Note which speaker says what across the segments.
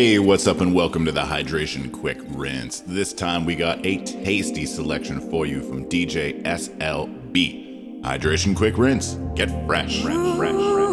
Speaker 1: Hey, what's up, and welcome to the Hydration Quick Rinse. This time we got a tasty selection for you from DJ SLB. Hydration Quick Rinse. Get fresh. fresh, fresh, fresh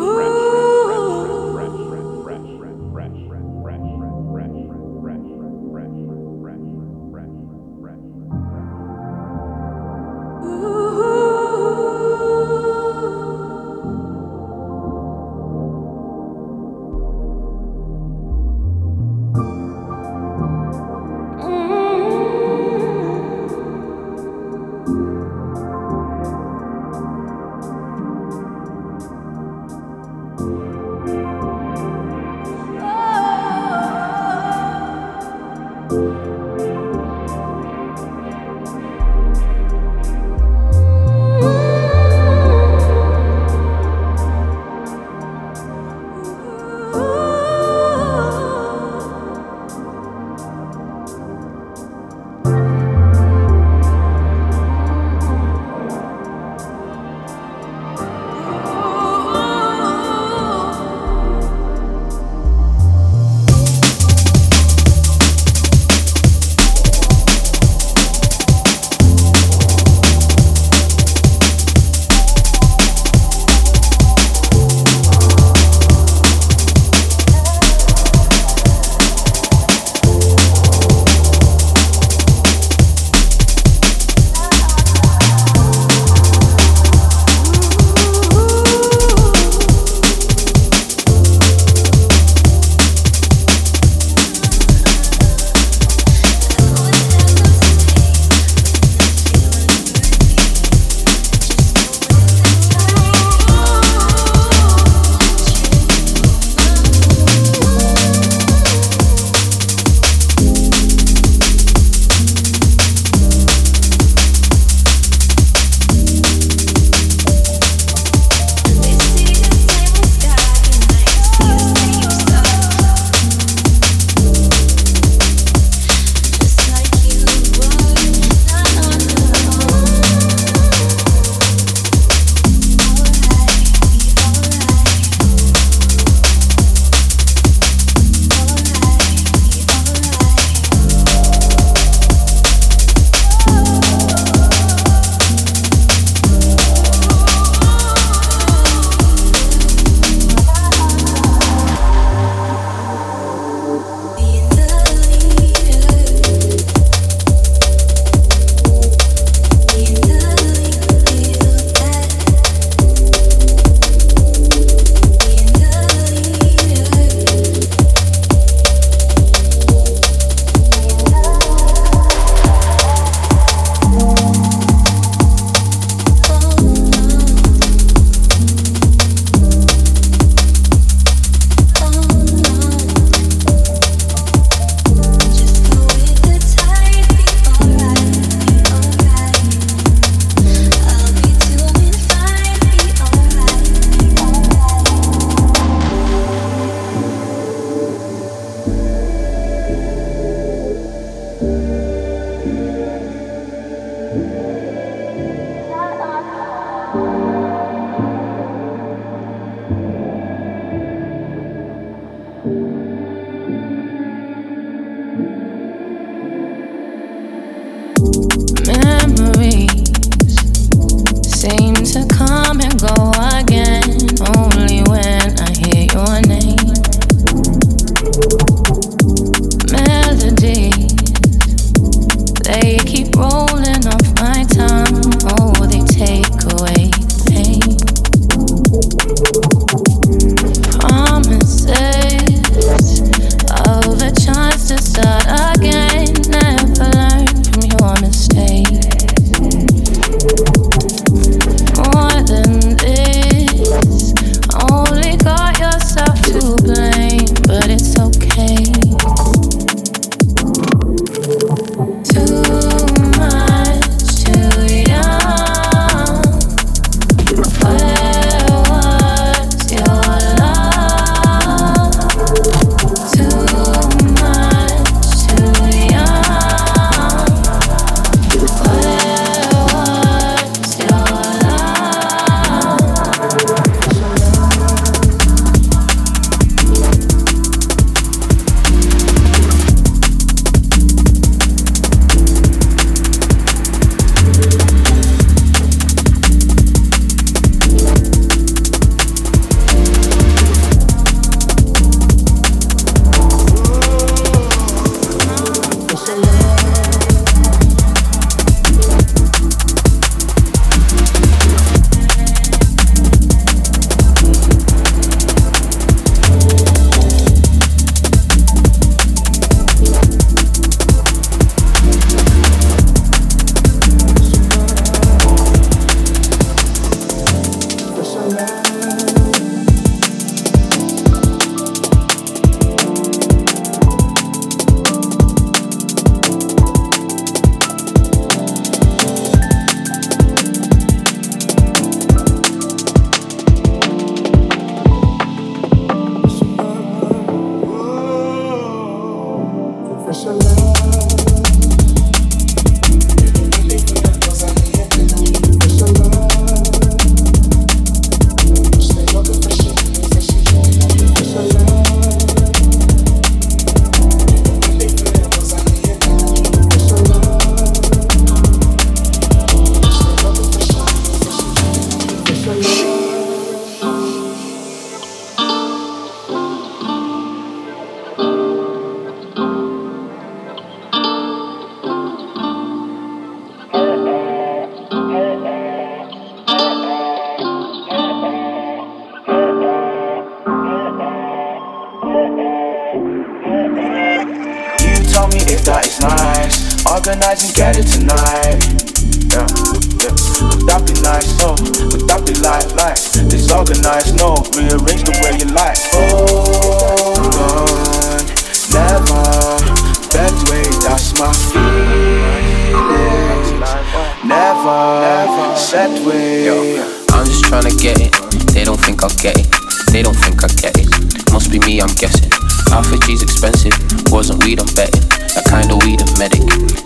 Speaker 2: get it. They don't think I'll get it. They don't think I get it. Must be me, I'm guessing. Alpha G's expensive. Wasn't weed, I'm betting. That kind of weed, a medic.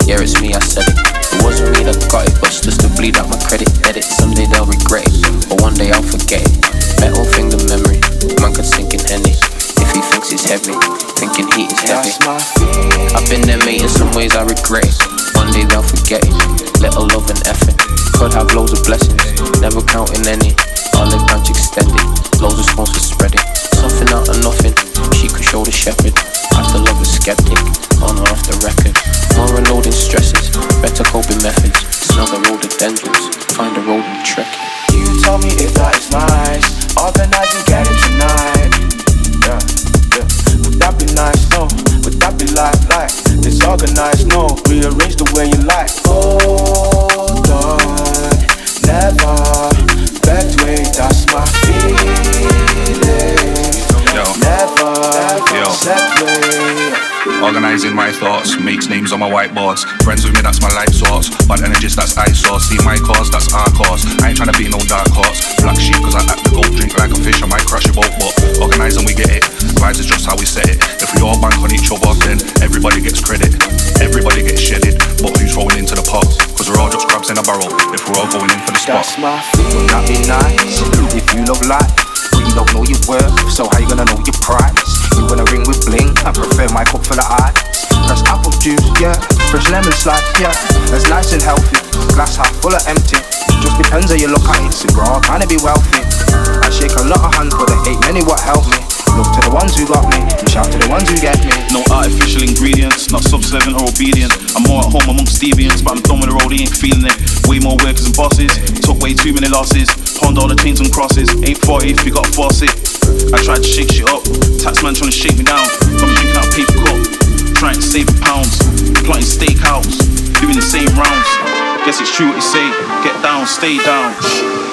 Speaker 2: Yeah, it's me, I said it. It wasn't me that got it, but just to bleed out my credit, edit. Someday they'll regret it, but one day I'll forget it. Metal thing, the memory. Man could sink in any. If he thinks it's heavy, thinking heat is heavy. I've been there, mate, in some ways I regret it.
Speaker 3: Whiteboards. Friends with me, that's my life source. Bad energies, that's ice source. See my cause, that's our cause. I ain't tryna be no dark horse. Black sheep, cause I act the gold, drink like a fish, I might crash your boat, but organize and we get it. Vibes is just how we set it. If we all bank on each other, then everybody gets credit. Everybody gets shedded, but who's rolling into the pot? Cause we're all just crabs in a barrel. If we're all going in for the spot. That's
Speaker 4: my
Speaker 5: would that be nice? If you love life, you don't know your worth, so how you gonna know your price? You wanna ring with bling? I prefer my fresh lemon slice, yeah. That's nice and healthy. Glass half full or empty. Just depends how you look at it. Bro, I'm trying to be wealthy. I shake a lot of hands, but the hate. many what helped me. Look to the ones who got me, and shout to the ones who get me.
Speaker 6: No artificial ingredients, not subservient or obedient. I'm more at home amongst deviants, but I'm done with the road, he ain't feeling it. Way more workers and bosses, took way too many losses. Honda all the chains and crosses, ain't 40 if you got a faucet. I tried to shake shit up, tax man trying to shake me down. Got me drinking out paper cup trying to save pounds, plotting steakhouse, doing the same rounds. Guess it's true what they say, get down, stay down.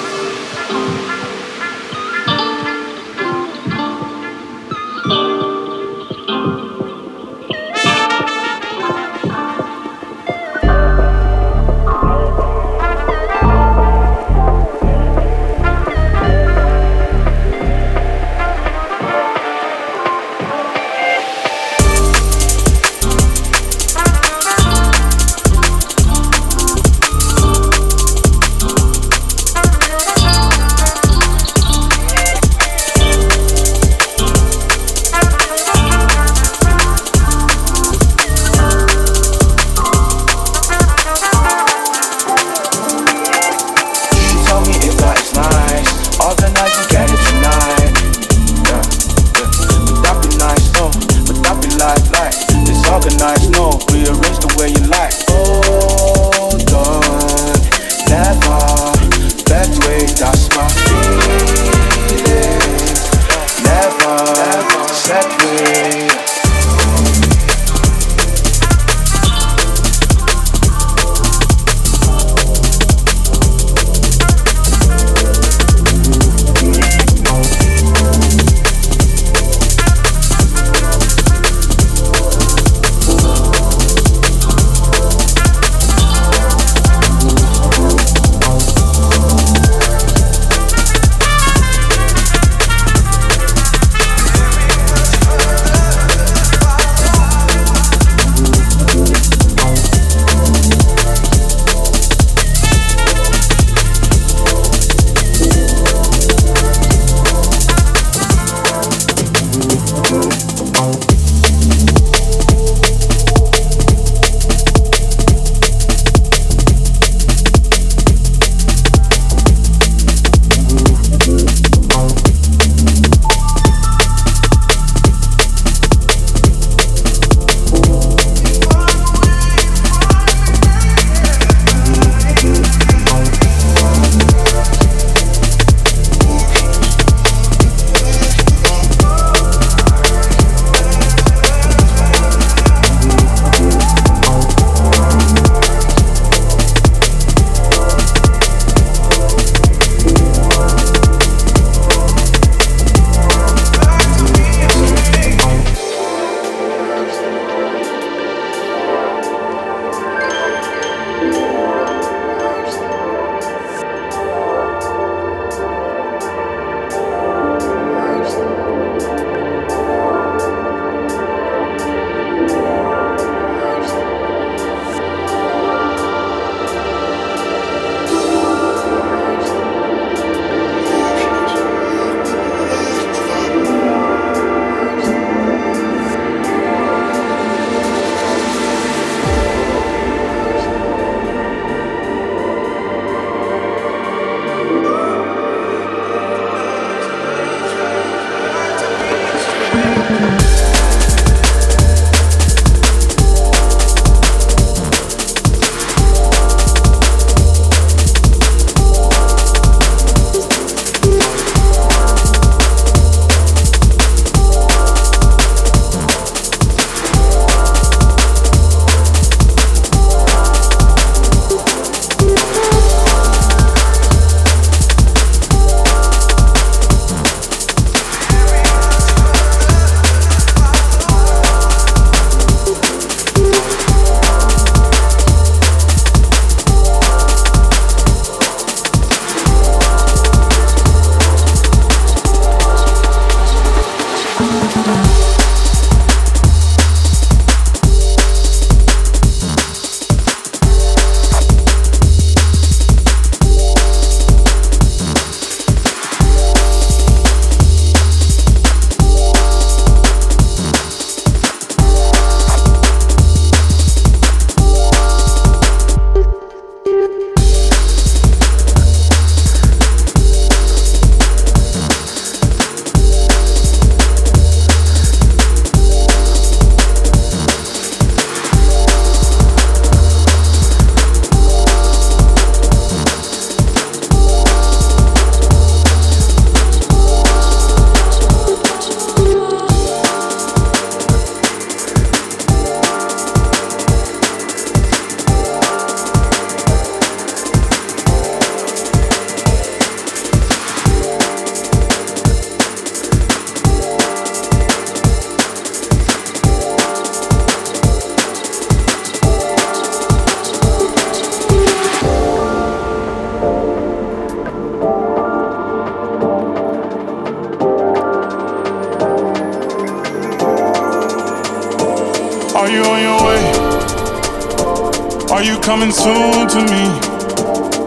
Speaker 7: Coming soon to me?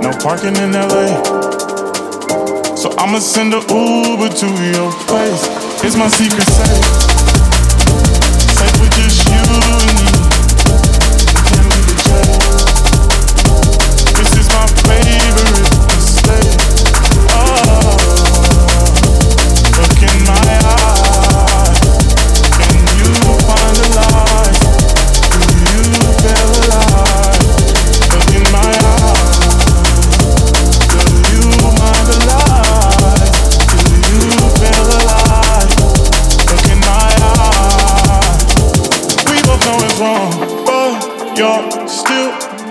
Speaker 7: No parking in LA. So I'ma send a Uber to your place. It's my secret safe.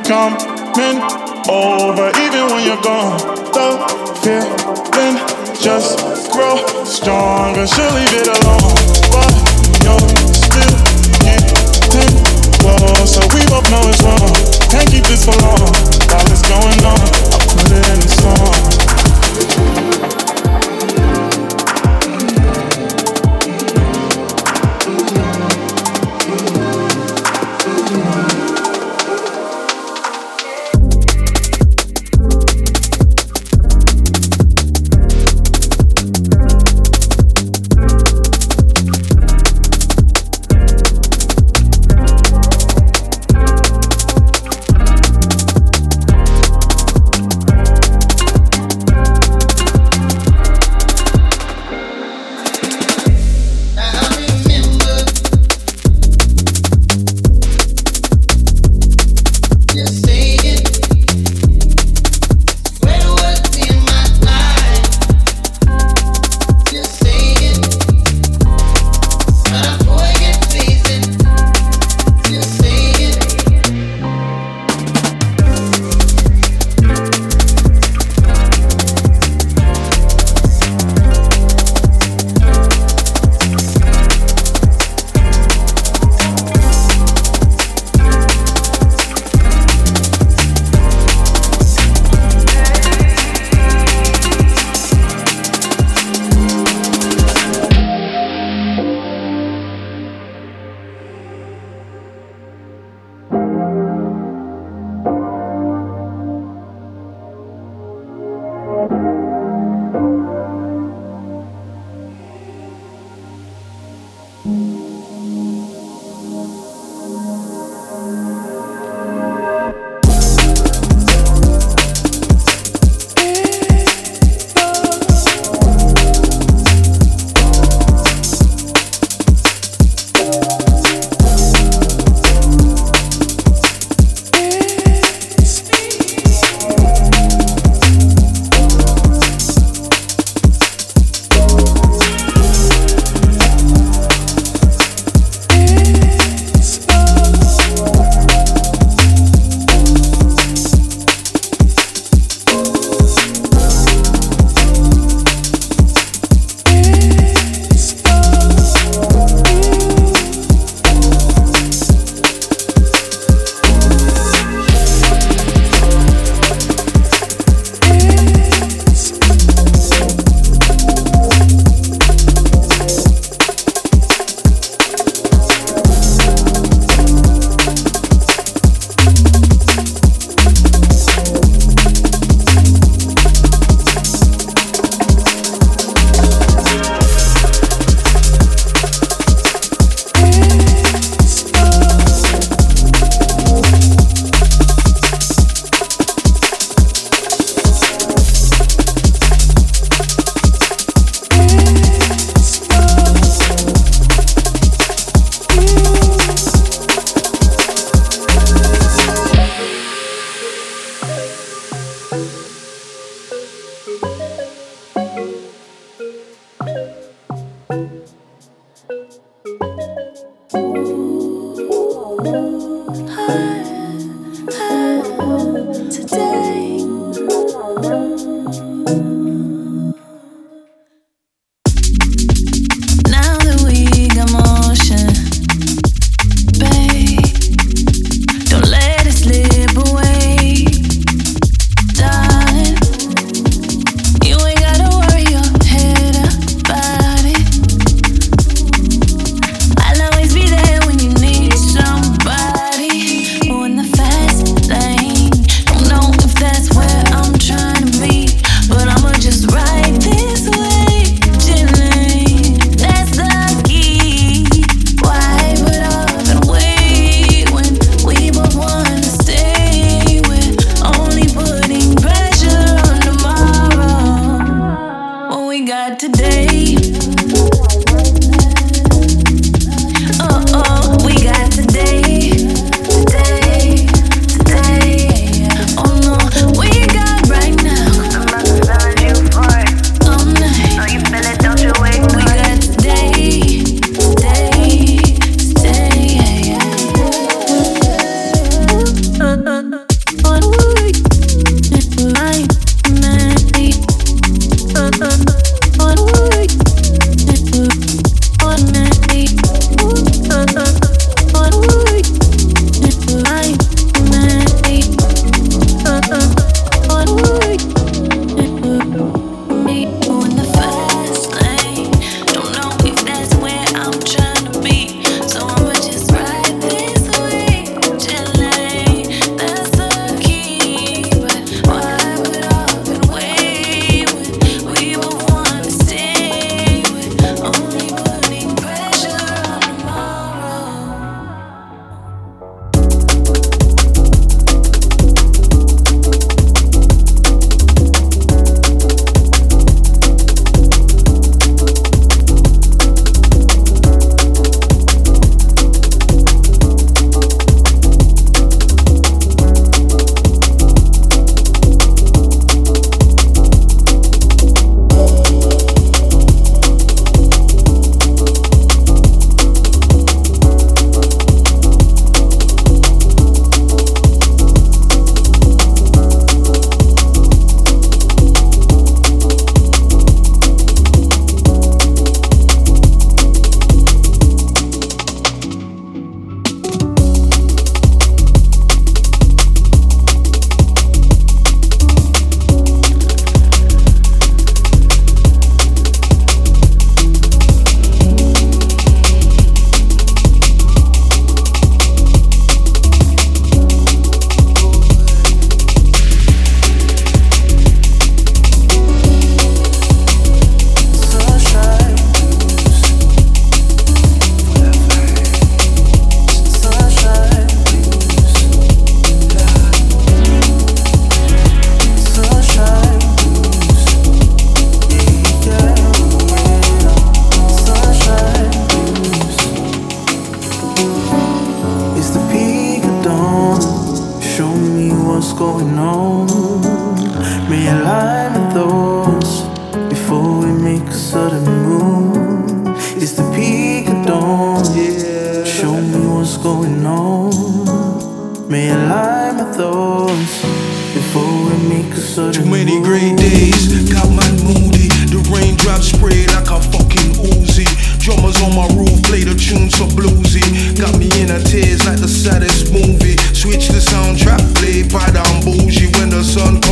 Speaker 7: Coming over, even when you're gone. The feeling just grow stronger. She'll leave it alone, but you're still getting closer. We both know it's wrong. Can't keep this for long. While it's going on, I put it in a song.
Speaker 8: what's going on. Realign the thoughts before we make a sudden move. It's the peak of dawn. Show me what's going on. Realign my thoughts before we make a sudden move. Too many great days.
Speaker 9: Pride and bougie when the sun comes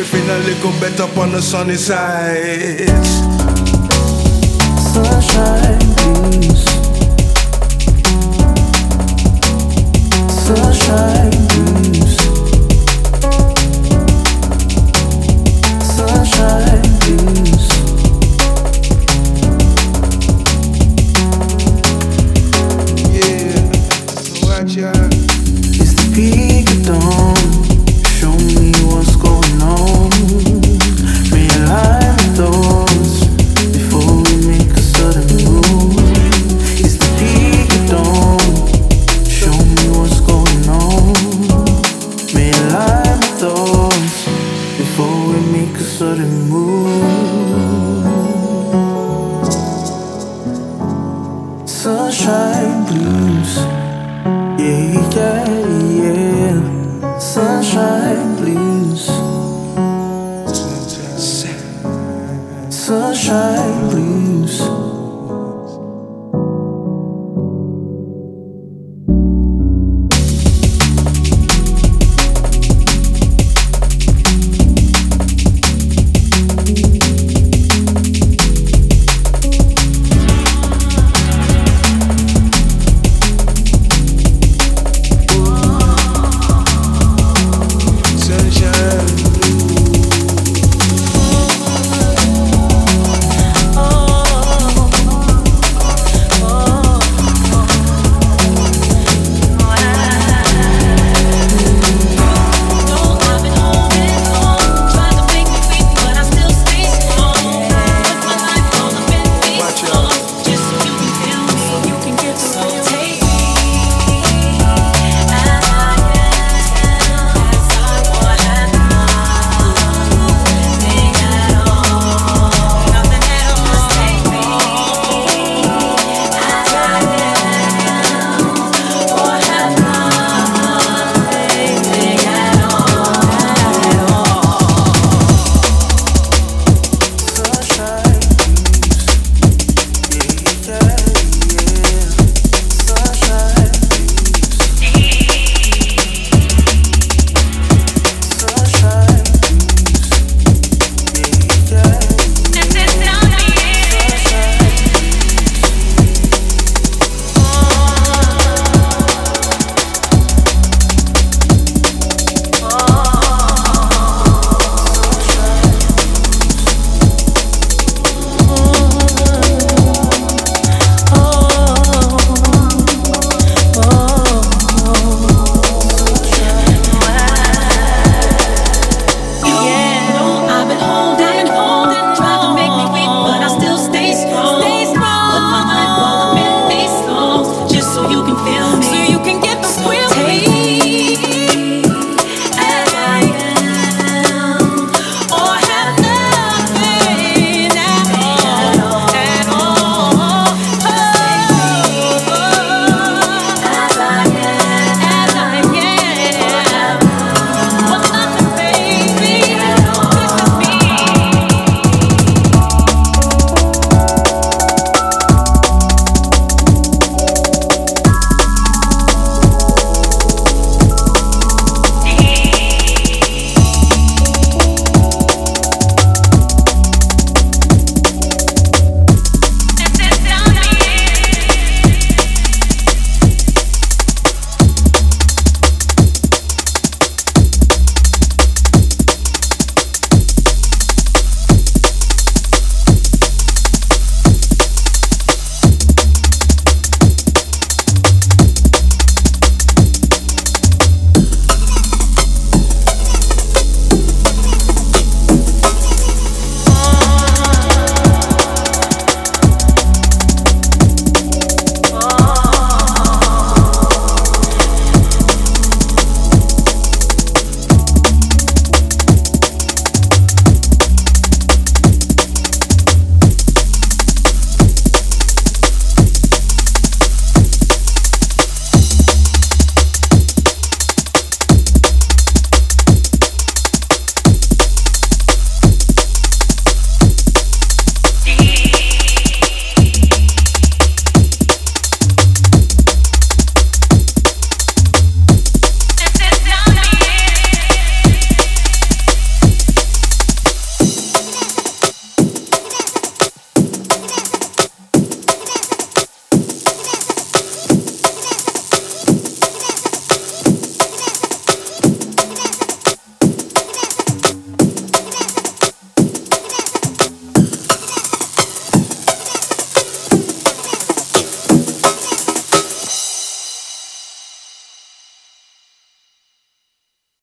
Speaker 9: everything a little better up on the sunny side.
Speaker 8: Sunshine, peace. Sunshine. Sunshine blues. Yeah, yeah, yeah. Sunshine blues. Sunshine.